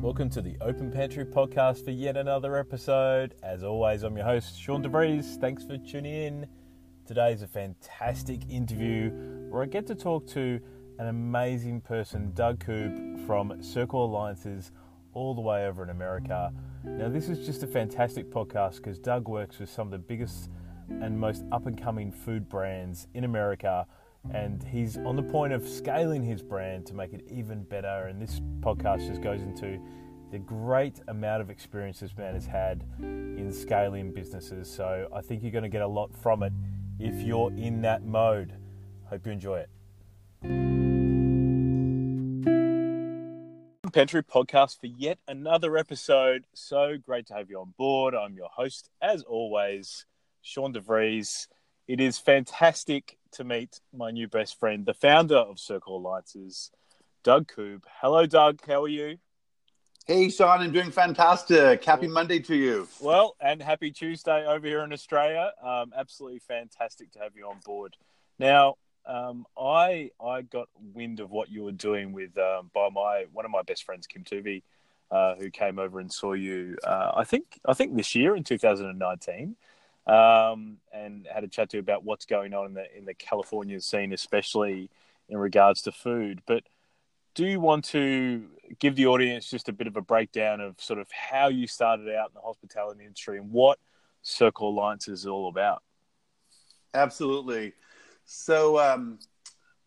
Welcome to the Open Pantry podcast for yet another episode. As always, I'm your host, Sean DeVries. Thanks for tuning in. Today is a fantastic interview where I get to talk to an amazing person, Doug Koob from Circle Alliances, all the way over in America. Now, this is just a fantastic podcast because Doug works with some of the biggest and most up and coming food brands in America and he's on the point of scaling his brand to make it even better. And this podcast just goes into the great amount of experience this man has had in scaling businesses. So I think you're going to get a lot from it if you're in that mode. Hope you enjoy it. Pantry podcast for yet another episode. So great to have you on board. I'm your host, as always, Sean DeVries. It is fantastic to meet my new best friend, the founder of Circle Alliances, Doug Koob. Hello, Doug. How are you? Hey, Sean. I'm doing fantastic. Happy Monday to you. Well, and happy Tuesday over here in Australia. Um, absolutely fantastic to have you on board. Now, um, I I got wind of what you were doing with um, by my one of my best friends, Kim Tuvey, uh, who came over and saw you. Uh, I think I think this year in 2019 um, and had a chat to you about what's going on in the in the California scene, especially in regards to food. But do you want to give the audience just a bit of a breakdown of sort of how you started out in the hospitality industry and what Circle Alliance is all about? Absolutely. So um,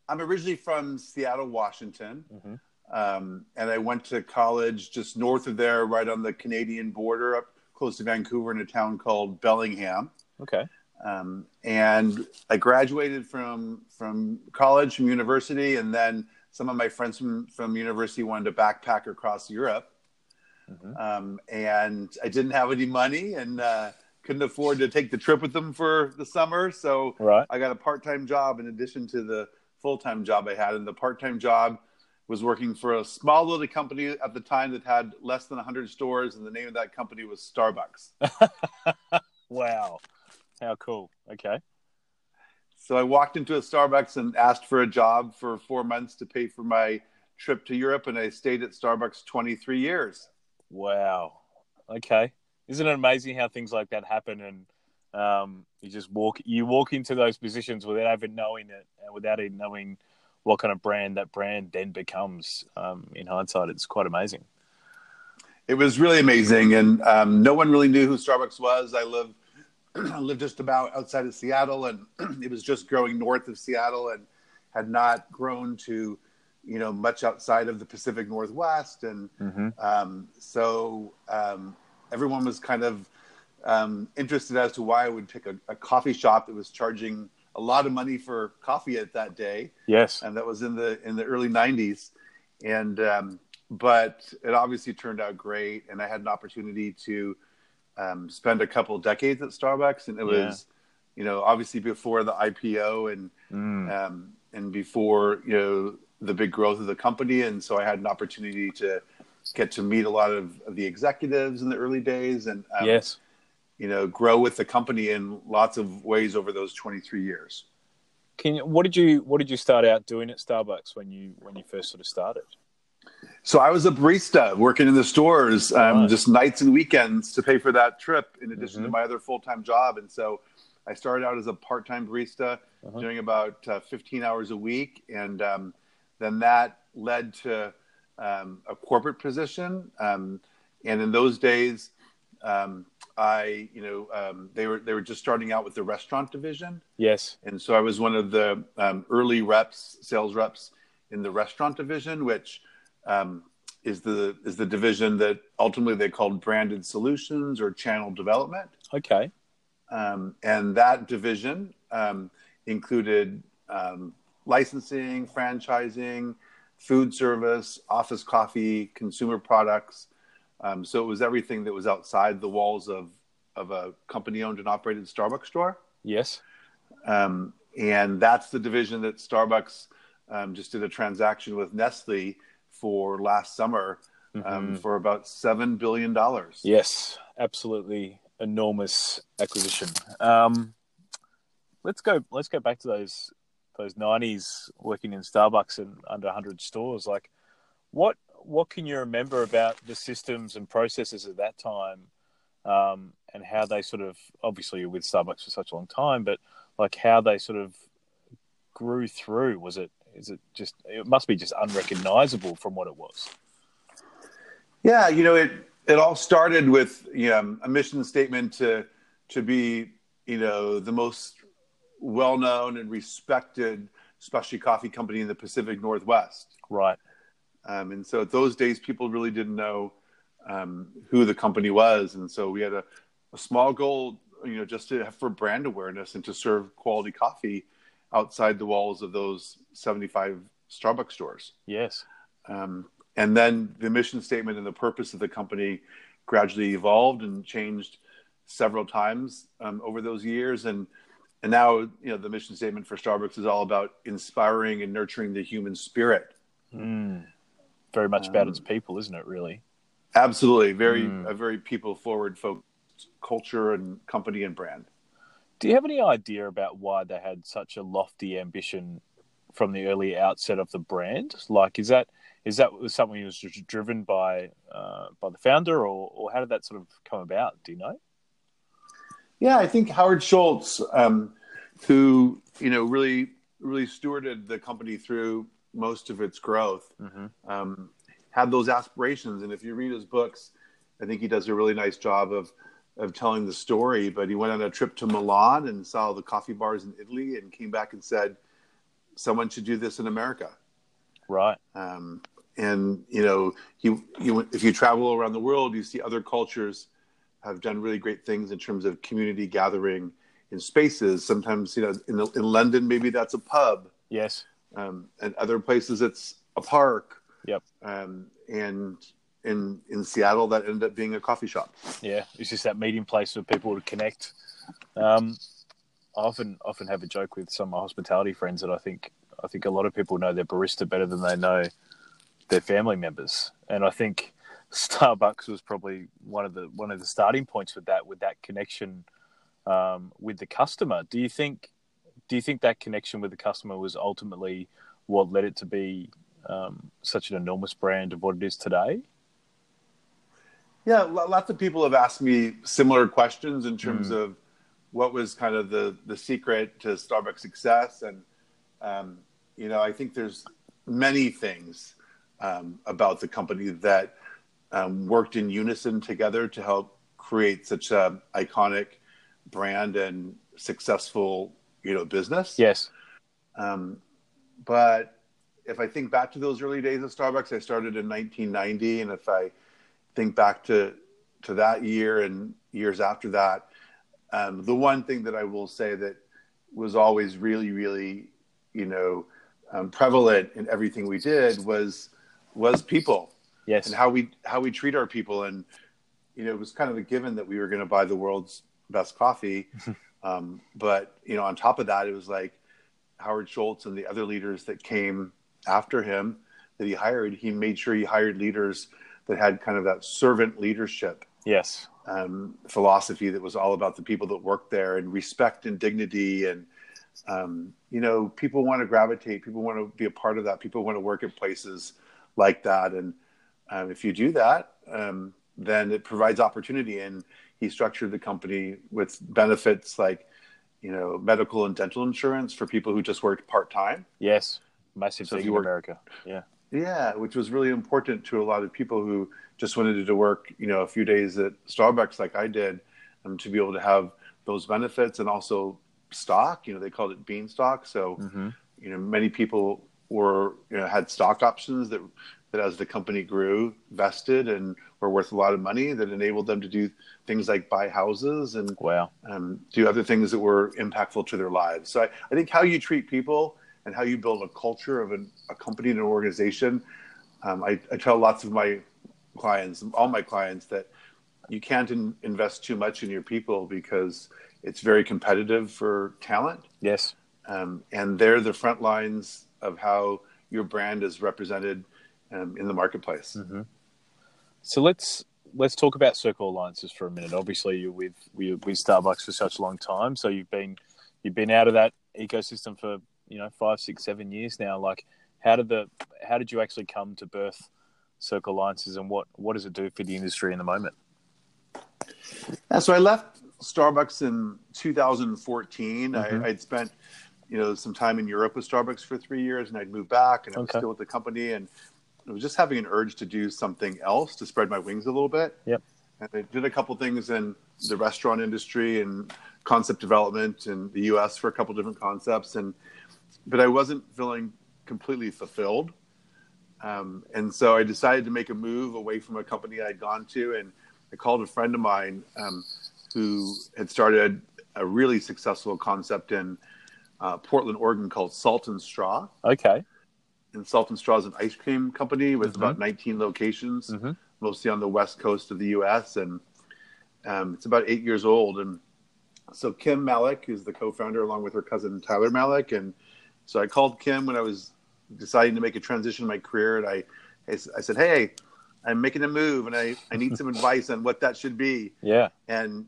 I'm originally from Seattle, Washington. Mm-hmm. Um, and I went to college just north of there, right on the Canadian border, up close to Vancouver in a town called Bellingham. Okay. Um, and I graduated from from college, from university, and then some of my friends from from university wanted to backpack across Europe. Mm-hmm. Um, and I didn't have any money and uh, couldn't afford to take the trip with them for the summer. So right. I got a part time job in addition to the full time job I had. And the part time job was working for a small little company at the time that had less than 100 stores, and the name of that company was Starbucks. wow. How cool. Okay. So I walked into a Starbucks and asked for a job for four months to pay for my trip to Europe, and I stayed at Starbucks 23 years. Wow. Okay. Isn't it amazing how things like that happen and um, you just walk you walk into those positions without even knowing it and without even knowing what kind of brand that brand then becomes. Um, in hindsight, it's quite amazing. It was really amazing, and um, no one really knew who Starbucks was. I live I lived just about outside of Seattle, and it was just growing north of Seattle, and had not grown to you know much outside of the Pacific Northwest, and mm-hmm. um, so um, everyone was kind of um, interested as to why I would pick a, a coffee shop that was charging a lot of money for coffee at that day. Yes, and that was in the in the early '90s, and um, but it obviously turned out great, and I had an opportunity to um, spend a couple decades at Starbucks, and it yeah. was, you know, obviously before the IPO and mm. um, and before you know the big growth of the company, and so I had an opportunity to get to meet a lot of, of the executives in the early days, and um, yes you know grow with the company in lots of ways over those 23 years. Can you, what did you what did you start out doing at starbucks when you when you first sort of started? So i was a barista working in the stores um, just nights and weekends to pay for that trip in addition mm-hmm. to my other full-time job. And so i started out as a part-time barista uh-huh. doing about uh, 15 hours a week. And um, then that led to um, a corporate position. Um, and in those days um, I, you know, um, they were they were just starting out with the restaurant division. Yes. And so I was one of the um, early reps, sales reps in the restaurant division, which um, is the is the division that ultimately they called branded solutions or channel development. Okay. Um, and that division um, included um, licensing, franchising, food service, office coffee, consumer products um, so it was everything that was outside the walls of of a company owned and operated Starbucks store. Yes. Um, and that's the division that Starbucks um, just did a transaction with Nestle for last summer um, mm-hmm. for about seven billion dollars. Yes, absolutely enormous acquisition. Um, let's go. Let's go back to those those nineties working in Starbucks and under hundred stores. Like, what what can you remember about the systems and processes at that time, um, and how they sort of obviously you're with Starbucks for such a long time, but like how they sort of grew through? Was it is it just it must be just unrecognizable from what it was? Yeah, you know it. It all started with you know, a mission statement to to be you know the most well known and respected specialty coffee company in the Pacific Northwest. Right. Um, and so at those days, people really didn't know um, who the company was, and so we had a, a small goal, you know, just to have for brand awareness and to serve quality coffee outside the walls of those 75 Starbucks stores. Yes. Um, and then the mission statement and the purpose of the company gradually evolved and changed several times um, over those years. And and now you know the mission statement for Starbucks is all about inspiring and nurturing the human spirit. Mm. Very much about um, its people, isn't it? Really. Absolutely, very mm. a very people forward focused culture and company and brand. Do you have any idea about why they had such a lofty ambition from the early outset of the brand? Like, is that is that something that was driven by uh, by the founder, or, or how did that sort of come about? Do you know? Yeah, I think Howard Schultz, um, who you know really really stewarded the company through most of its growth, mm-hmm. um, had those aspirations. And if you read his books, I think he does a really nice job of of telling the story, but he went on a trip to Milan and saw the coffee bars in Italy and came back and said, someone should do this in America. Right. Um, and you know, you, you, if you travel around the world, you see other cultures have done really great things in terms of community gathering in spaces. Sometimes, you know, in, in London, maybe that's a pub. Yes. Um, and other places, it's a park. Yep. Um, and in in Seattle that ended up being a coffee shop. Yeah, it's just that meeting place for people to connect. Um, I often often have a joke with some of my hospitality friends that I think I think a lot of people know their barista better than they know their family members, and I think Starbucks was probably one of the one of the starting points with that with that connection um, with the customer. Do you think do you think that connection with the customer was ultimately what led it to be um, such an enormous brand of what it is today? Yeah, lots of people have asked me similar questions in terms mm. of what was kind of the the secret to Starbucks success, and um, you know, I think there's many things um, about the company that um, worked in unison together to help create such a iconic brand and successful, you know, business. Yes. Um, but if I think back to those early days of Starbucks, I started in 1990, and if I think back to to that year and years after that, um, the one thing that I will say that was always really, really, you know, um, prevalent in everything we did was was people. Yes, and how we how we treat our people, and you know, it was kind of a given that we were going to buy the world's best coffee. um, but you know, on top of that, it was like Howard Schultz and the other leaders that came after him that he hired. He made sure he hired leaders that had kind of that servant leadership yes. um, philosophy that was all about the people that worked there and respect and dignity and um, you know people want to gravitate people want to be a part of that people want to work at places like that. And um, if you do that um, then it provides opportunity. And he structured the company with benefits like you know medical and dental insurance for people who just worked part-time yes massive so thing in america yeah yeah, which was really important to a lot of people who just wanted to work, you know, a few days at Starbucks like I did, um, to be able to have those benefits and also stock. You know, they called it bean stock. So, mm-hmm. you know, many people were you know had stock options that that as the company grew vested and were worth a lot of money that enabled them to do things like buy houses and wow. um, do other things that were impactful to their lives. So I, I think how you treat people and how you build a culture of an, a company and an organization. Um, I, I, tell lots of my clients, all my clients, that you can't in, invest too much in your people because it's very competitive for talent. Yes. Um, and they're the front lines of how your brand is represented um, in the marketplace. Mm-hmm. So let's let's talk about circle alliances for a minute. Obviously, you're with with Starbucks for such a long time, so you've been you've been out of that ecosystem for you know five, six, seven years now. Like, how did the how did you actually come to birth Circle Alliances, and what what does it do for the industry in the moment? Yeah, so I left Starbucks in 2014. Mhm. I, I'd spent, you know, some time in Europe with Starbucks for three years, and I'd moved back, and I was Okay. still with the company, and I was just having an urge to do something else to spread my wings a little bit. Yep. And I did a couple things in the restaurant industry and concept development in the U.S. for a couple different concepts, and but I wasn't feeling completely fulfilled. Um, and so I decided to make a move away from a company I'd gone to, and I called a friend of mine um, who had started a really successful concept in uh, Portland, Oregon, called Salt and Straw. Okay. And Salt and Straw is an ice cream company with Mhm. about 19 locations, Mhm. mostly on the west coast of the U.S. And um, it's about eight years old. And so Kim Malek is the co-founder, along with her cousin Tyler Malek. And so I called Kim when I was deciding to make a transition in my career, and I I said, "Hey, I'm making a move, and I, I need some advice on what that should be." Yeah. And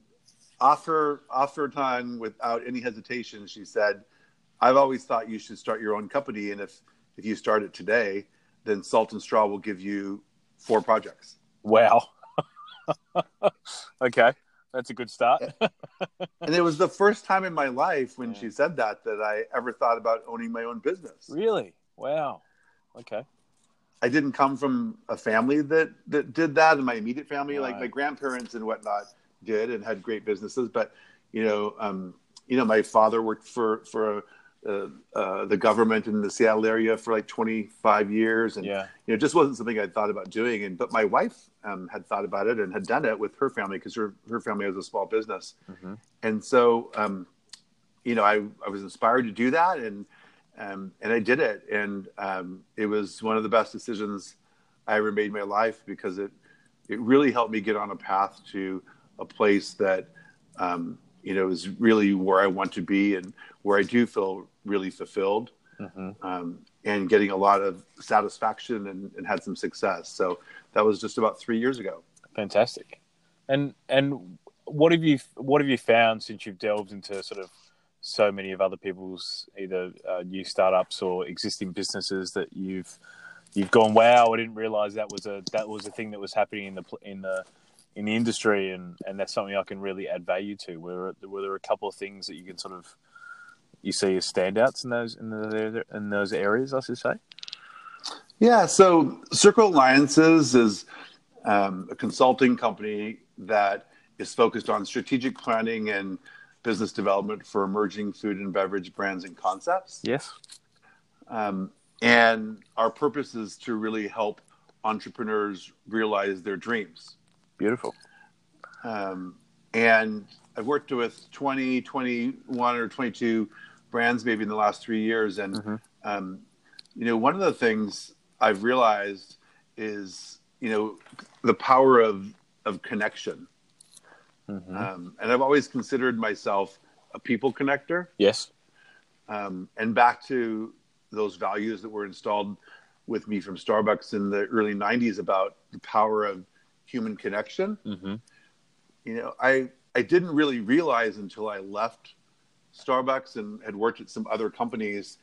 off her off her tongue, without any hesitation, she said, "I've always thought you should start your own company, and if if you start it today, then Salt and Straw will give you four projects." Wow. okay, that's a good start. And it was the first time in my life when Yeah. she said that that I ever thought about owning my own business. really? Wow. Okay. I didn't come from a family that that did that, and my immediate family, like my grandparents and whatnot, did and had great businesses. But you know, um, you know, my father worked for for uh, uh, the government in the Seattle area for like 25 years, and Yeah. you know, it just wasn't something I'd thought about doing. And but my wife um, had thought about it and had done it with her family because her her family has a small business, Mhm. and so um, you know, I I was inspired to do that, and um, and I did it, and um, it was one of the best decisions I ever made in my life because it it really helped me get on a path to a place that um, you know is really where I want to be and where I do feel really fulfilled Mhm. um, and getting a lot of satisfaction and, and had some success. So that was just about three years ago. Fantastic. And and what have you what have you found since you've delved into sort of so many of other people's either uh, new startups or existing businesses that you've you've gone wow I didn't realize that was a that was a thing that was happening in the in the in the industry and and that's something I can really add value to were were there a couple of things that you can sort of you see as standouts in those in the in those areas I should say Yeah. So Circle Alliances is um, a consulting company that is focused on strategic planning and business development for emerging food and beverage brands and concepts. yes Um, and our purpose is to really help entrepreneurs realize their dreams. beautiful Um, and I've worked with 20, 21 or 22 brands maybe in the last three years. And, Mhm. um, you know, one of the things I've realized is, you know, the power of, of connection. Mhm. Um, and I've always considered myself a people connector. yes Um, and back to those values that were installed with me from Starbucks in the early 90s about the power of human connection hmm you know, I I didn't really realize until I left Starbucks and had worked at some other companies,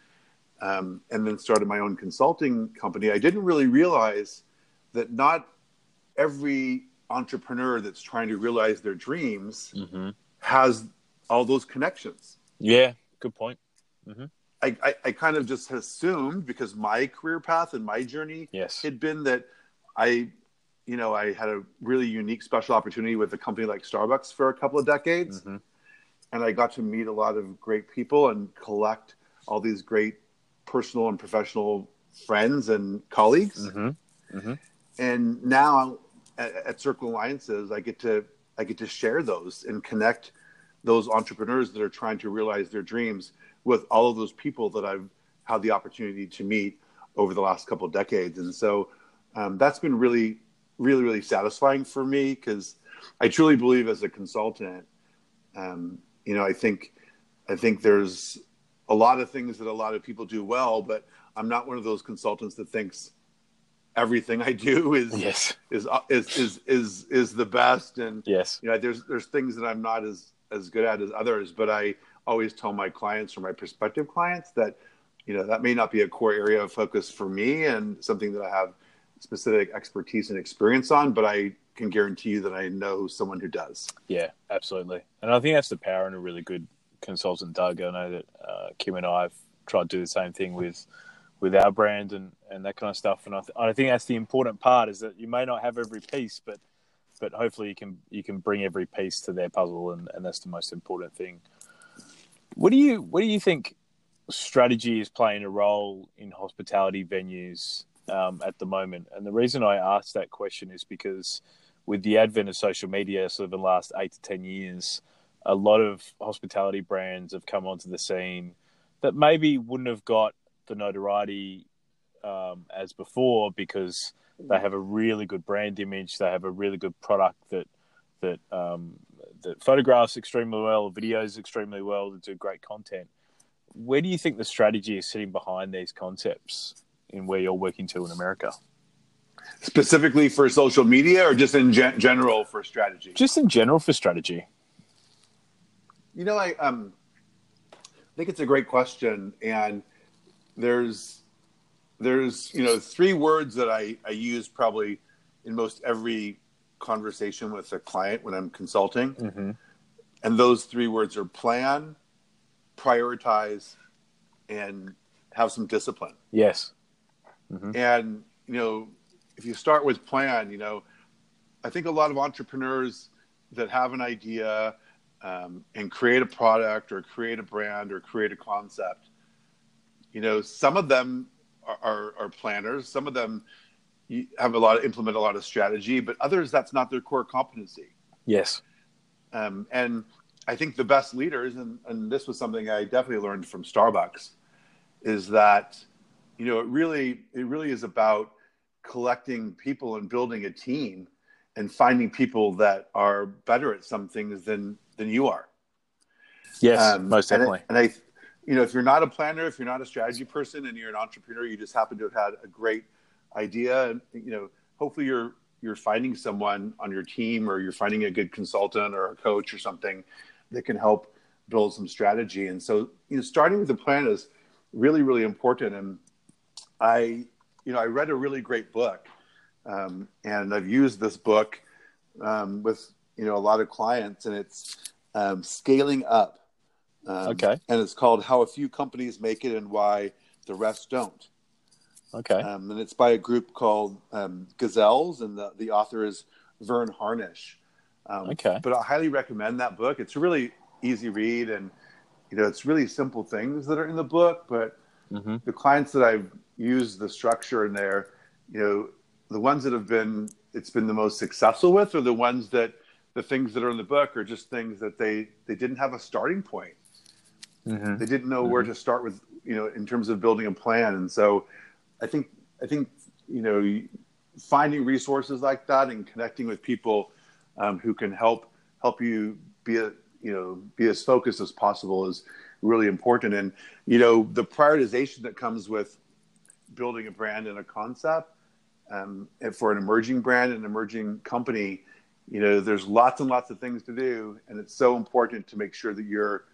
um, and then started my own consulting company. I didn't really realize that not every entrepreneur that's trying to realize their dreams hmm has all those connections. yeah good point I, I, I kind of just assumed because my career path and my journey yes had been that I, you know, I had a really unique special opportunity with a company like Starbucks for a couple of decades. Mhm. And I got to meet a lot of great people and collect all these great personal and professional friends and colleagues. hmm And now at, at Circle Alliances, I get to I get to share those and connect those entrepreneurs that are trying to realize their dreams with all of those people that I've had the opportunity to meet over the last couple of decades. And so um, that's been really, really, really satisfying for me because I truly believe as a consultant, um, you know, I think I think there's a lot of things that a lot of people do well, but I'm not one of those consultants that thinks everything I do is yes. is is is is is the best. And yes. you know there's there's things that I'm not as as good at as others but I always tell my clients or my prospective clients that you know that may not be a core area of focus for me and something that I have specific expertise and experience on, but I can guarantee you that I know someone who does. Yeah, absolutely. And I think that's the power in a really good consultant, Doug. I know that uh, Kim and I have tried to do the same thing with with our brand and, and that kind of stuff. And I, th- I think that's the important part is that you may not have every piece, but but hopefully you can you can bring every piece to their puzzle, and, and that's the most important thing. What do you what do you think strategy is playing a role in hospitality venues um, at the moment? And the reason I ask that question is because with the advent of social media, sort of in the last eight to ten years, a lot of hospitality brands have come onto the scene that maybe wouldn't have got the notoriety um, as before because they have a really good brand image, they have a really good product that that um, that photographs extremely well, videos extremely well, that do great content. Where do you think the strategy is sitting behind these concepts in where you're working to in America? Specifically for social media or just in gen- general for strategy? Just in general for strategy. You know, I um, think it's a great question, and there's there's you know three words that I, I use probably in most every conversation with a client when I'm consulting, mm-hmm. and those three words are plan, prioritize, and have some discipline. Yes, mm-hmm. and you know if you start with plan, you know I think a lot of entrepreneurs that have an idea um, and create a product or create a brand or create a concept. You know, some of them are, are, are planners. Some of them have a lot of implement a lot of strategy, but others that's not their core competency. Yes. Um, and I think the best leaders, and, and this was something I definitely learned from Starbucks, is that you know it really it really is about collecting people and building a team and finding people that are better at some things than than you are. Yes, um, most definitely. And, I, and I, you know, if you're not a planner, if you're not a strategy person, and you're an entrepreneur, you just happen to have had a great idea, and you know, hopefully you're you're finding someone on your team, or you're finding a good consultant or a coach or something that can help build some strategy. And so, you know, starting with a plan is really, really important. And I, you know, I read a really great book, um, and I've used this book um, with you know a lot of clients, and it's um, scaling up. Um, okay. And it's called "How a Few Companies Make It and Why the Rest Don't." Okay. Um, and it's by a group called um, Gazelles, and the the author is Verne Harnish. Um, okay. But I highly recommend that book. It's a really easy read, and you know it's really simple things that are in the book. But mm-hmm. the clients that I've used the structure in there, you know, the ones that have been it's been the most successful with are the ones that the things that are in the book are just things that they they didn't have a starting point. Mm-hmm. They didn't know mm-hmm. where to start with, you know, in terms of building a plan. And so, I think I think you know finding resources like that and connecting with people um, who can help help you be a you know be as focused as possible is really important. And you know the prioritization that comes with building a brand and a concept um, for an emerging brand and emerging company you know there's lots and lots of things to do and it's so important to make sure that you're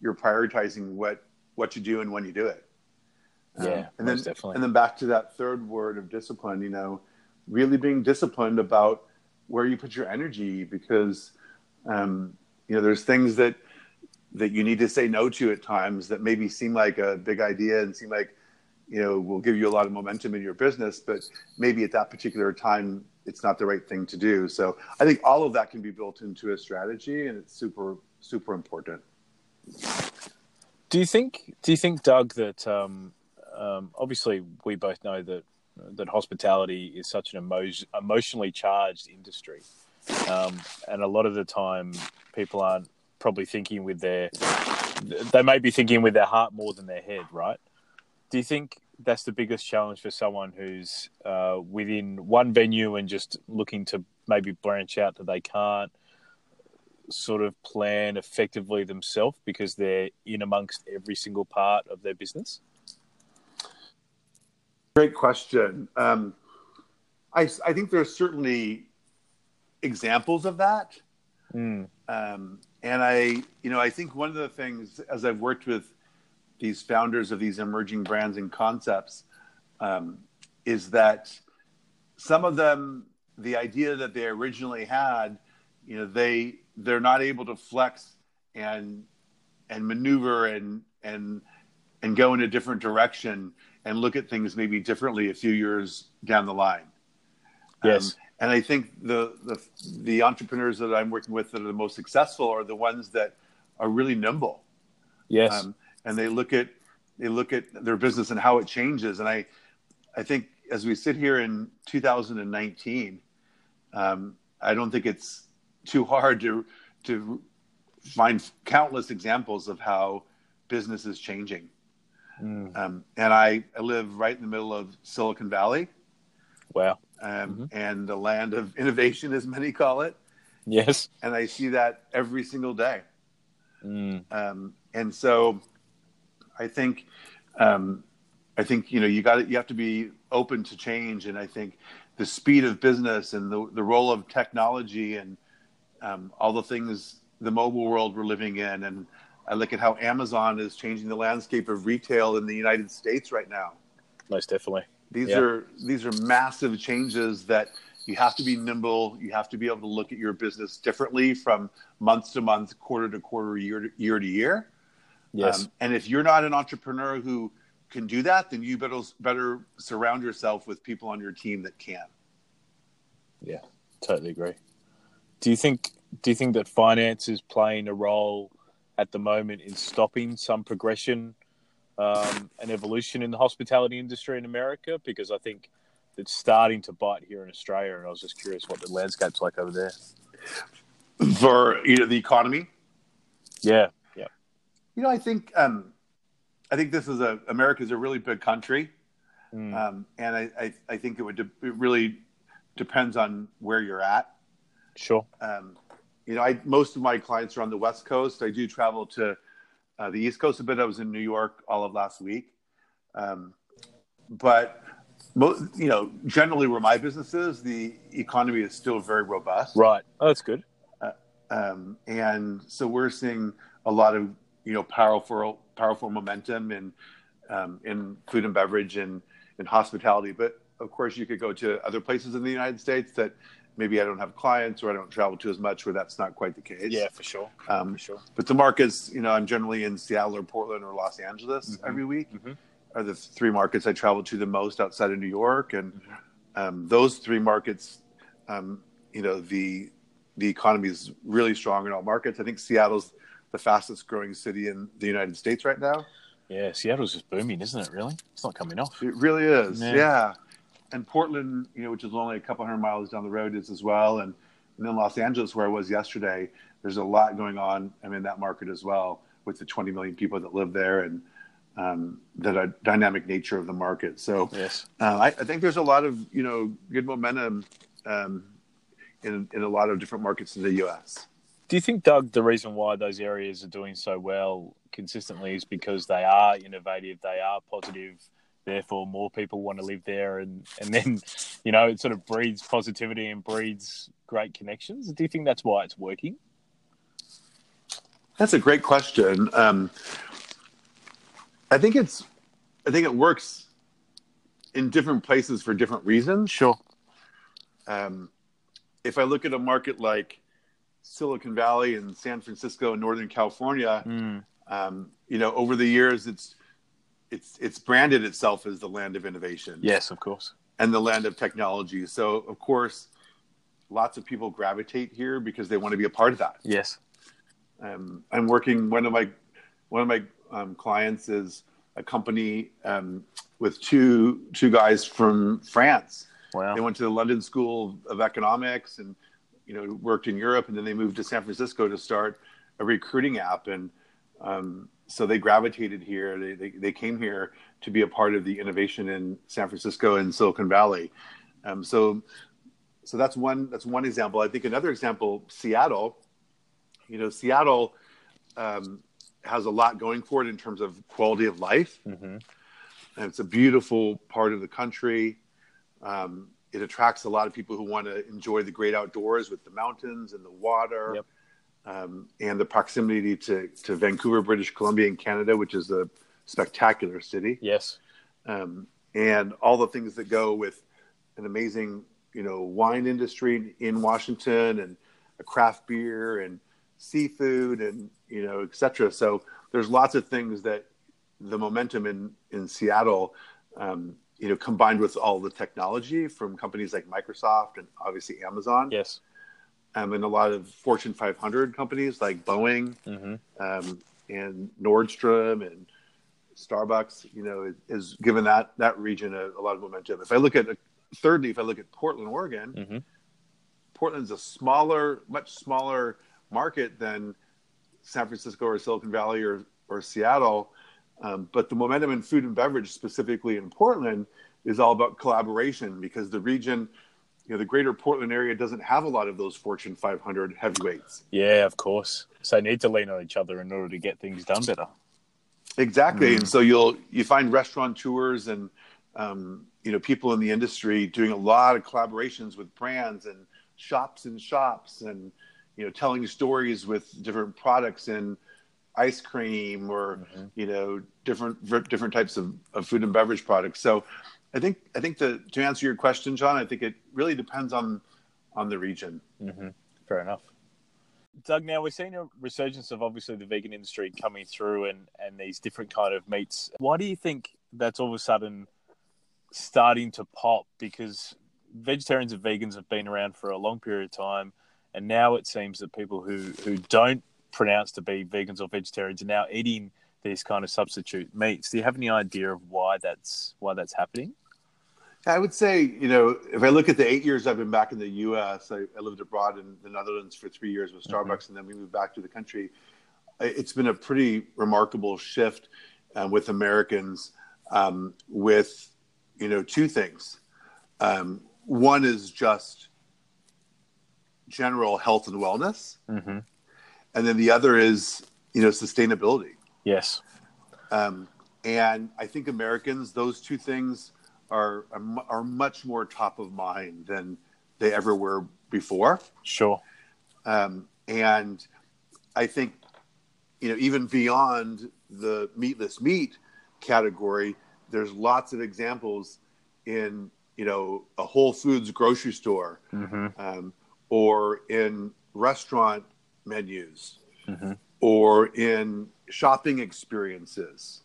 you're prioritizing what what you do and when you do it. Yeah um, and then definitely. and then back to that third word of discipline you know really being disciplined about where you put your energy because um, you know there's things that that you need to say no to at times that maybe seem like a big idea and seem like you know will give you a lot of momentum in your business but maybe at that particular time it's not the right thing to do. So I think all of that can be built into a strategy, and it's super super important. Do you think? Do you think, Doug, that um, um, obviously we both know that that hospitality is such an emo- emotionally charged industry, um, and a lot of the time people aren't probably thinking with their they may be thinking with their heart more than their head, right? Do you think that's the biggest challenge for someone who's uh, within one venue and just looking to maybe branch out that they can't sort of plan effectively themselves because they're in amongst every single part of their business? Great question. Um, I, I think there's certainly examples of that. Mm. Um, and I, you know, I think one of the things as I've worked with these founders of these emerging brands and concepts um, is that some of them, the idea that they originally had, you know, they they're not able to flex and and maneuver and and and go in a different direction and look at things maybe differently a few years down the line. Yes. Um, and I think the, the the entrepreneurs that I'm working with that are the most successful are the ones that are really nimble. Yes. Um, and they look at they look at their business and how it changes. And I I think as we sit here in 2019, um, I don't think it's too hard to to find countless examples of how business is changing. Mm. Um, and I, I live right in the middle of Silicon Valley, Wow. um, Mhm. and the land of innovation, as many call it. Yes. And I see that every single day. Mm. Um, and so I think, um, I think, you know, you got you have to be open to change. And I think the speed of business and the, the role of technology and um, all the things, the mobile world we're living in. And I look at how Amazon is changing the landscape of retail in the United States right now. Most definitely. These Yeah. are these are massive changes that you have to be nimble. You have to be able to look at your business differently from month to month, quarter to quarter, year to year to year. Yes. Um, and if you're not an entrepreneur who can do that, then you better better surround yourself with people on your team that can. Yeah, totally agree. Do you think do you think that finance is playing a role at the moment in stopping some progression um, and evolution in the hospitality industry in America? Because I think it's starting to bite here in Australia, and I was just curious what the landscape's like over there. For you know the economy, Yeah, yeah, you know I think um, I think this is a America's a really big country, Mm. um, and I, I I think it would de- it really depends on where you're at. sure. um, you know, I most of my clients are on the West Coast. I do travel to uh, the East Coast a bit. I was in New York all of last week, um, but mo- you know, generally where my business is, the economy is still very robust, Right. Oh, that's good. um, and so we're seeing a lot of you know powerful powerful momentum in um, in food and beverage and in hospitality. But of course, you could go to other places in the United States that maybe I don't have clients or I don't travel to as much, where that's not quite the case. Yeah, for sure. Um, For sure. but the markets, you know, I'm generally in Seattle or Portland or Los Angeles Mhm. every week. Mhm. Are the three markets I travel to the most outside of New York, and Mm-hmm. um, those three markets, um, you know, the the economy is really strong in all markets. I think Seattle's the fastest growing city in the United States right now. Yeah, Seattle's just booming, isn't it? Really, it's not coming off. It really is, Yeah. yeah. And Portland, you know, which is only a couple hundred miles down the road, is as well. And, and then Los Angeles, where I was yesterday, there's a lot going on. I'm in that market as well, with the 20 million people that live there and um, the dy- dynamic nature of the market. So Yes. uh, I, I think there's a lot of you know good momentum um, in in a lot of different markets in the U.S. Do you think, Doug, the reason why those areas are doing so well consistently is because they are innovative, they are positive, therefore more people want to live there, and and then you know it sort of breeds positivity and breeds great connections. Do you think that's why it's working? That's a great question. Um, I think it's, I think it works in different places for different reasons. Sure. Um, if I look at a market like Silicon Valley and San Francisco and Northern California, Mm. um, you know, over the years, it's it's it's branded itself as the land of innovation Yes, of course. and the land of technology. So, of course, lots of people gravitate here because they want to be a part of that. Yes. um, I'm working. One of my one of my um, clients is a company um, with two two guys from France. Wow. They went to the London School of Economics and you know worked in Europe, and then they moved to San Francisco to start a recruiting app. And um, so they gravitated here. They, they they came here to be a part of the innovation in San Francisco and Silicon Valley. Um, so so that's one that's one example. I think another example, Seattle. You know, Seattle um, has a lot going for it in terms of quality of life, hmm and it's a beautiful part of the country. Um, it attracts a lot of people who want to enjoy the great outdoors with the mountains and the water, Yep. um, and the proximity to, to Vancouver, British Columbia, in Canada, which is a spectacular city Yes. um, and all the things that go with an amazing you know wine industry in Washington and a craft beer and seafood and you know etc. So there's lots of things that the momentum in in Seattle. Um, you know, combined with all the technology from companies like Microsoft and obviously Amazon, Yes. um, and a lot of Fortune 500 companies like Boeing Mm-hmm. um, and Nordstrom and Starbucks, you know, is, is given that that region a, a lot of momentum. If I look at thirdly, if I look at Portland, Oregon, Mm-hmm. Portland's a smaller, much smaller market than San Francisco or Silicon Valley or or Seattle, um, but the momentum in food and beverage, specifically in Portland, is all about collaboration because the region. You know, the greater Portland area doesn't have a lot of those Fortune 500 heavyweights. Yeah, of course. So they need to lean on each other in order to get things done better. Exactly, Mm. and so you'll you find restaurateurs and um, you know people in the industry doing a lot of collaborations with brands and shops and shops and you know telling stories with different products in ice cream or Mhm. you know different different types of, of food and beverage products. So I think I think the to answer your question, John, I think it really depends on on the region. Mm-hmm. Fair enough. Doug, now we're seeing a resurgence of obviously the vegan industry coming through and, and these different kind of meats. Why do you think that's all of a sudden starting to pop? Because vegetarians and vegans have been around for a long period of time, and now it seems that people who, who don't pronounce to be vegans or vegetarians are now eating these kind of substitute meats. Do you have any idea of why that's why that's happening? I would say, you know, if I look at the eight years I've been back in the U.S., I, I lived abroad in the Netherlands for three years with Starbucks, and then we moved back to the country. It's been a pretty remarkable shift um, with Americans um, with, you know, two things. Um, one is just general health and wellness, Mm-hmm. And then the other is, you know, sustainability. Yes. Um, and I think Americans, those two things are, are much more top of mind than they ever were before. Sure. Um, and I think, you know, even beyond the meatless meat category, there's lots of examples in, you know, a Whole Foods grocery store Mm-hmm. um, or in restaurant menus Mm-hmm. or in shopping experiences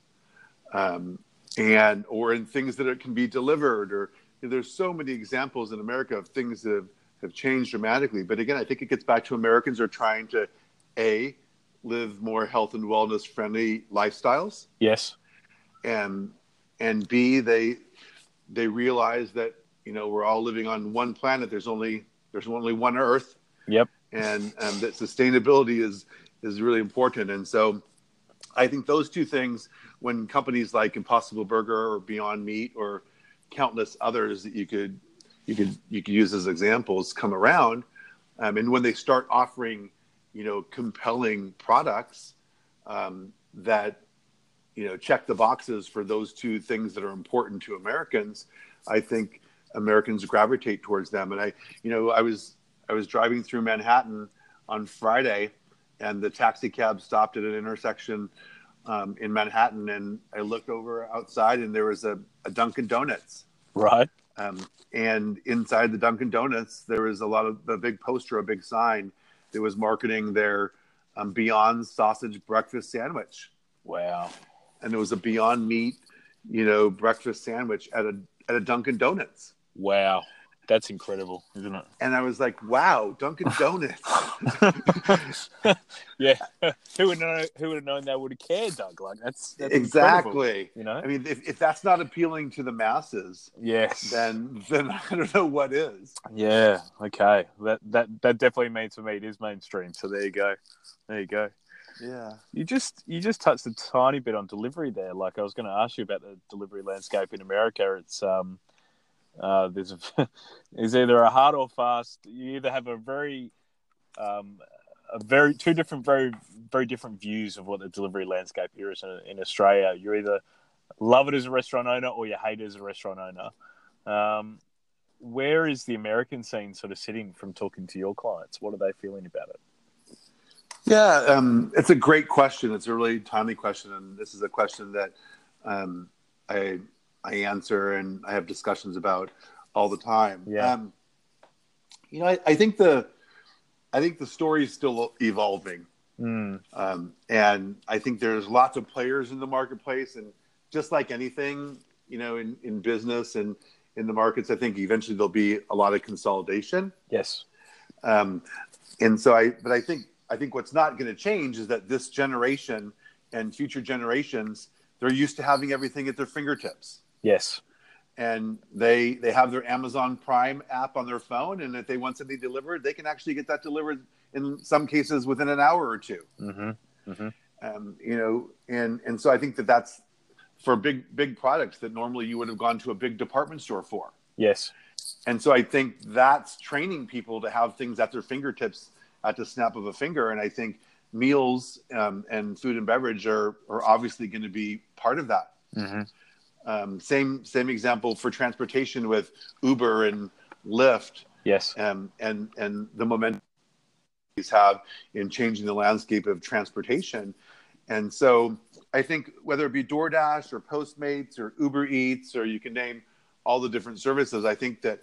um, and or in things that are, can be delivered or there's so many examples in america of things that have, have changed dramatically but again i think it gets back to americans are trying to a live more health and wellness friendly lifestyles Yes. and and b they they realize that you know we're all living on one planet there's only there's only one earth Yep. And um, that sustainability is is really important. And so, I think those two things, when companies like Impossible Burger or Beyond Meat or countless others that you could you could you could use as examples come around, um, and when they start offering, you know, compelling products um, that you know check the boxes for those two things that are important to Americans, I think Americans gravitate towards them. And I, you know, I was I was driving through Manhattan on Friday, and the taxi cab stopped at an intersection um, in Manhattan, and I looked over outside, and there was a, a Dunkin' Donuts. Right. Um, and inside the Dunkin' Donuts, there was a lot of a big poster, a big sign that was marketing their um, Beyond Sausage Breakfast Sandwich, Wow. and it was a Beyond Meat, you know, breakfast sandwich at a at a Dunkin' Donuts. Wow. That's incredible, isn't it? And I was like, "Wow, Dunkin' Donuts!" yeah. who would know who would have known they would have cared, Doug? Like that's, that's exactly. you know? I mean, if, if that's not appealing to the masses, yes. then then I don't know what is. yeah. Okay. That that that definitely means for me it is mainstream. So there you go. There you go. Yeah. You just you just touched a tiny bit on delivery there. Like I was going to ask you about the delivery landscape in America. It's um, uh, there's is either a hard or fast. You either have a very um, a very two different very very different views of what the delivery landscape here is in, in Australia. You either love it as a restaurant owner or you hate it as a restaurant owner. Um, where is the American scene sort of sitting from talking to your clients? What are they feeling about it? Yeah, um, it's a great question. It's a really timely question, and this is a question that um, I I answer and I have discussions about all the time. Yeah. Um, you know, I, I think the I think the story is still evolving. Mm. Um, and I think there's lots of players in the marketplace, and just like anything, you know, in, in business and in the markets, I think eventually there'll be a lot of consolidation. Yes. Um, and so I, but I think I think what's not going to change is that this generation and future generations, they're used to having everything at their fingertips, Yes. and they they have their Amazon Prime app on their phone, and if they want something delivered, they can actually get that delivered in some cases within an hour or two. Mm-hmm. um, you know, and and so I think that that's for big big products that normally you would have gone to a big department store for. Yes. And so I think that's training people to have things at their fingertips at the snap of a finger. And I think meals um, and food and beverage are are obviously going to be part of that. Mm-hmm. Um, same same example for transportation with Uber and Lyft Yes. um, and and the momentum these have in changing the landscape of transportation. And so I think whether it be DoorDash or Postmates or Uber Eats or you can name all the different services, I think that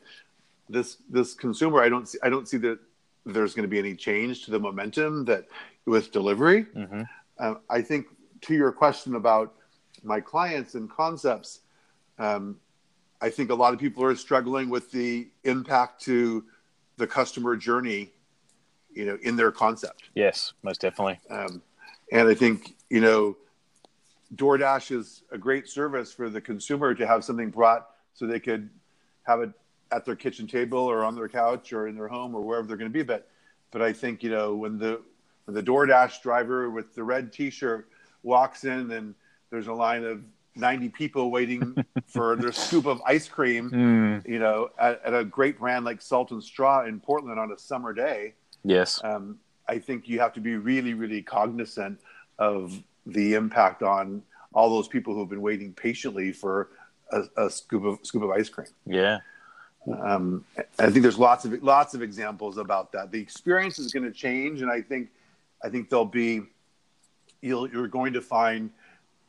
this this consumer I don't see I don't see that there's going to be any change to the momentum that with delivery. Mm-hmm. Um, I think to your question about my clients and concepts, um, I think a lot of people are struggling with the impact to the customer journey, you know, in their concept. Yes. Most definitely. Um, and I think you know, DoorDash is a great service for the consumer to have something brought so they could have it at their kitchen table or on their couch or in their home or wherever they're going to be. But but I think you know when the when the DoorDash driver with the red T-shirt walks in and there's a line of 90 people waiting for their scoop of ice cream, Mm. you know, at, at a great brand like Salt and Straw in Portland on a summer day, Yes. um, I think you have to be really, really cognizant of the impact on all those people who have been waiting patiently for a, a scoop of scoop of ice cream. Yeah. Um, I think there's lots of lots of examples about that. The experience is going to change, and I think I think there'll be you'll, you're going to find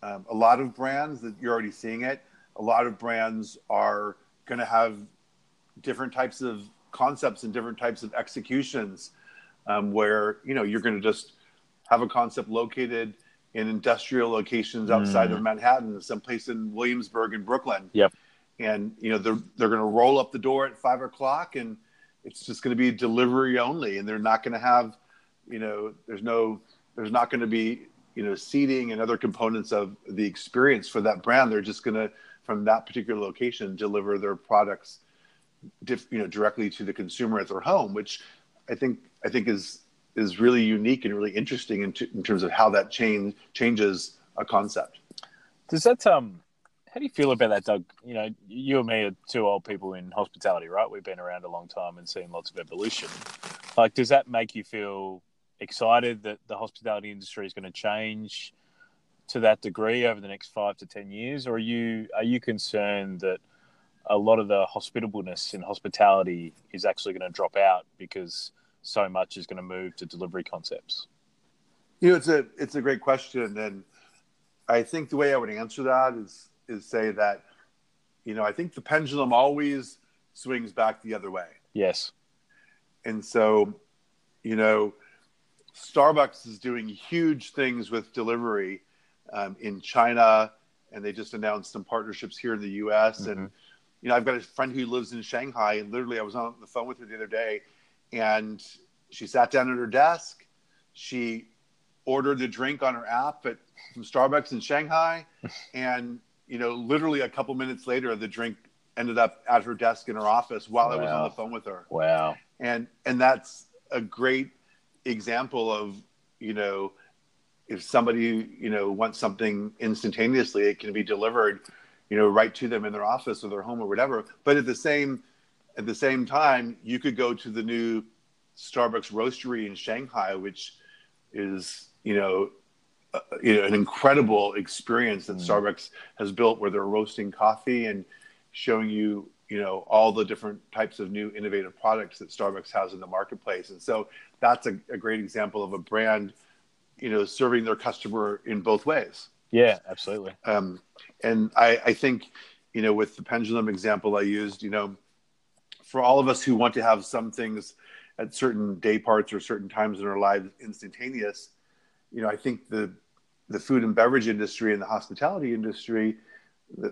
um, a lot of brands that you're already seeing it. A lot of brands are going to have different types of concepts and different types of executions, um, where you know you're going to just have a concept located in industrial locations outside of Manhattan, someplace in Williamsburg and Brooklyn Yep. and you know they're they're going to roll up the door at five o'clock and it's just going to be delivery only and they're not going to have you know there's no there's not going to be you know seating and other components of the experience for that brand they're just going to from that particular location deliver their products you know directly to the consumer at their home which i think i think is is really unique and really interesting in, t- in terms of how that change changes a concept Does that um? How do you feel about that, Doug? You know, you and me are two old people in hospitality, right? We've been around a long time and seen lots of evolution. Like, does that make you feel excited that the hospitality industry is going to change to that degree over the next five to ten years, or are you are you concerned that a lot of the hospitableness in hospitality is actually going to drop out because so much is going to move to delivery concepts? You know, it's a it's a great question, and I think the way I would answer that is is say that, you know, I think the pendulum always swings back the other way, Yes. and so, you know, Starbucks is doing huge things with delivery um, in China, and they just announced some partnerships here in the U.S. And you know, I've got a friend who lives in Shanghai, and literally, I was on the phone with her the other day, and she sat down at her desk. She ordered the drink on her app at from Starbucks in Shanghai, and you know, literally a couple minutes later, the drink ended up at her desk in her office while I was on the phone with her Wow. and and that's a great example of you know if somebody you know wants something instantaneously it can be delivered you know right to them in their office or their home or whatever but at the same at the same time you could go to the new starbucks roastery in shanghai which is you know uh, you know an incredible experience that Mm. starbucks has built where they're roasting coffee and showing you you know all the different types of new innovative products that starbucks has in the marketplace and so that's a, a great example of a brand you know serving their customer in both ways Yeah, absolutely. um, and I, I think you know with the pendulum example i used you know for all of us who want to have some things at certain day parts or certain times in our lives instantaneous, you know, I think the the food and beverage industry and the hospitality industry,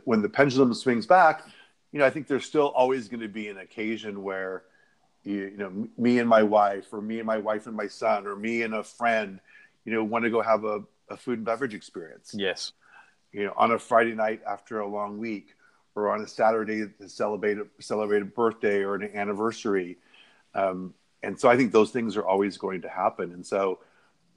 when the pendulum swings back, you know, I think there's still always going to be an occasion where, you, you know, me and my wife, or me and my wife and my son, or me and a friend, you know, want to go have a, a food and beverage experience. Yes. You know, on a Friday night after a long week, or on a Saturday to celebrate a, celebrate a birthday or an anniversary. Um, and so I think those things are always going to happen. And so,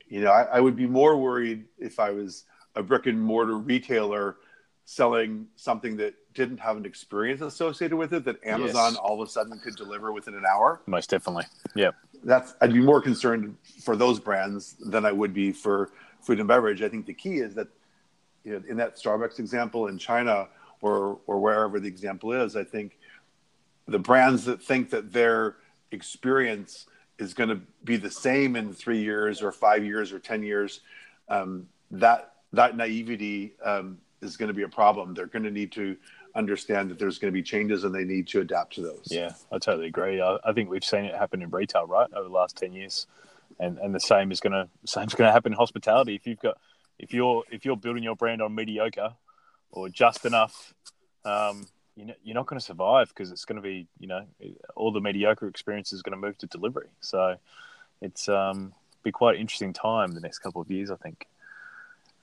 you know, I, I would be more worried if I was a brick and mortar retailer selling something that didn't have an experience associated with it that Amazon yes. all of a sudden could deliver within an hour. Most definitely. Yeah. That's I'd be more concerned for those brands than I would be for food and beverage. I think the key is that you know, in that Starbucks example in China or or wherever the example is, I think the brands that think that their experience is going to be the same in three years or five years or ten years, um, that that naivety um, is going to be a problem. They're going to need to understand that there's going to be changes and they need to adapt to those. Yeah, I totally agree. I, I think we've seen it happen in retail, right, over the last ten years, and and the same is going to same's going to happen in hospitality. If you've got if you're if you're building your brand on mediocre or just enough, um, you're not going to survive because it's going to be you know all the mediocre experience is going to move to delivery. So it's um, be quite an interesting time the next couple of years, I think.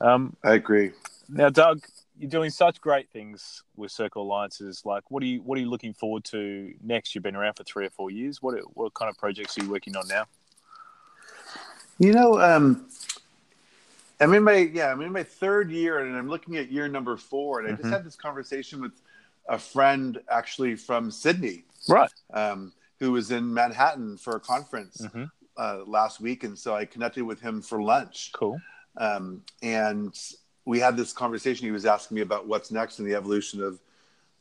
Um, I agree. Now, Doug, you're doing such great things with Circle Alliances. Like, what are you what are you looking forward to next? You've been around for three or four years. What what kind of projects are you working on now? You know, um, I'm in my yeah, I'm in my third year, and I'm looking at year number four. And I mm-hmm. just had this conversation with a friend actually from Sydney, right? Um, who was in Manhattan for a conference mm-hmm. uh, last week, and so I connected with him for lunch. Cool. Um, and we had this conversation. He was asking me about what's next in the evolution of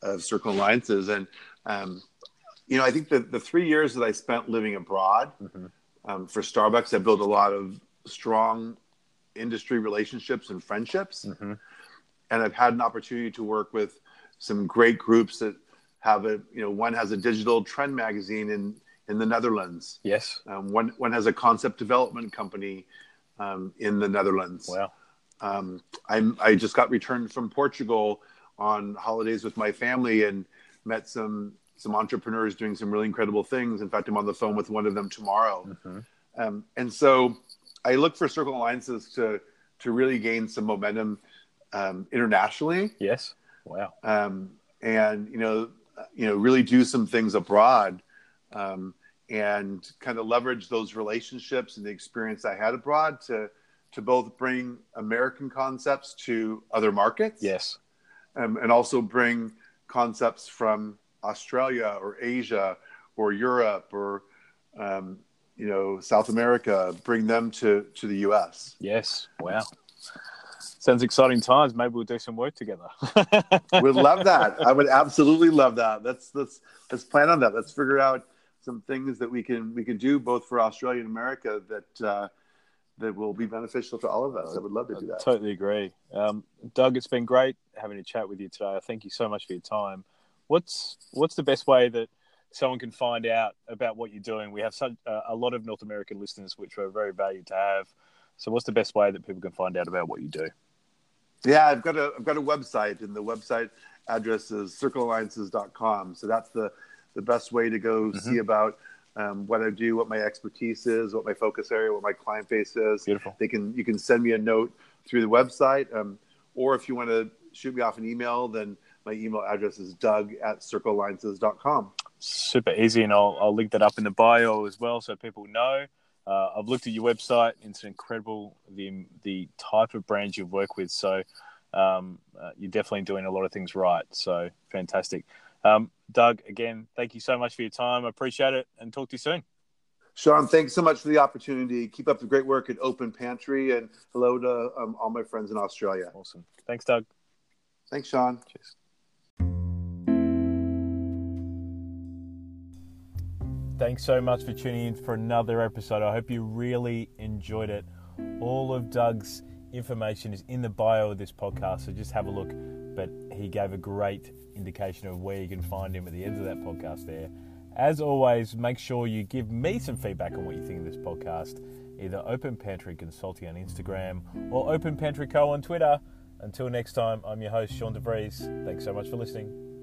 of Circle Alliances, and um, you know, I think that the three years that I spent living abroad mm-hmm. um, for Starbucks, I built a lot of strong industry relationships and friendships, mm-hmm. and I've had an opportunity to work with some great groups that have a you know one has a digital trend magazine in in the Netherlands. Yes. Um, one one has a concept development company um, in the Netherlands. Wow. Um, I'm I just got returned from Portugal on holidays with my family and met some some entrepreneurs doing some really incredible things. In fact, I'm on the phone with one of them tomorrow. Mm-hmm. Um, and so I look for Circle Alliances to to really gain some momentum um, internationally. Yes. Wow. Um, and you know, you know, really do some things abroad, um, and kind of leverage those relationships and the experience I had abroad to to both bring American concepts to other markets. Yes. Um, and also bring concepts from Australia or Asia or Europe or um, you know South America, bring them to to the U.S. Yes. Wow. Sounds exciting times. Maybe we'll do some work together. We'd love that. I would absolutely love that. Let's let's let's plan on that. Let's figure out some things that we can we can do both for Australia and America that uh, that will be beneficial to all of us. I would love to do that. I totally agree. Um, Doug, it's been great having a chat with you today. Thank you so much for your time. What's what's the best way that someone can find out about what you're doing? We have such uh, a lot of North American listeners, which are very valued to have. So, what's the best way that people can find out about what you do? Yeah, I've got a I've got a website, and the website address is circlealliances.com. So that's the the best way to go mm-hmm. see about um, what I do, what my expertise is, what my focus area, what my client base is. Beautiful. They can you can send me a note through the website, um, or if you want to shoot me off an email, then my email address is doug at circlealliances.com. Super easy, and I'll, I'll link that up in the bio as well so people know. Uh, I've looked at your website. It's incredible the the type of brands you work with. So um, uh, you're definitely doing a lot of things right. So fantastic. Um, Doug, again, thank you so much for your time. I appreciate it, and talk to you soon. Sean, thanks so much for the opportunity. Keep up the great work at Open Pantry, and hello to um, all my friends in Australia. Awesome. Thanks, Doug. Thanks, Sean. Cheers. Thanks so much for tuning in for another episode. I hope you really enjoyed it. All of Doug's information is in the bio of this podcast, so just have a look. But he gave a great indication of where you can find him at the end of that podcast there. As always, make sure you give me some feedback on what you think of this podcast, either Open Pantry Consulting on Instagram or Open Pantry Co on Twitter. Until next time, I'm your host, Sean DeVries. Thanks so much for listening.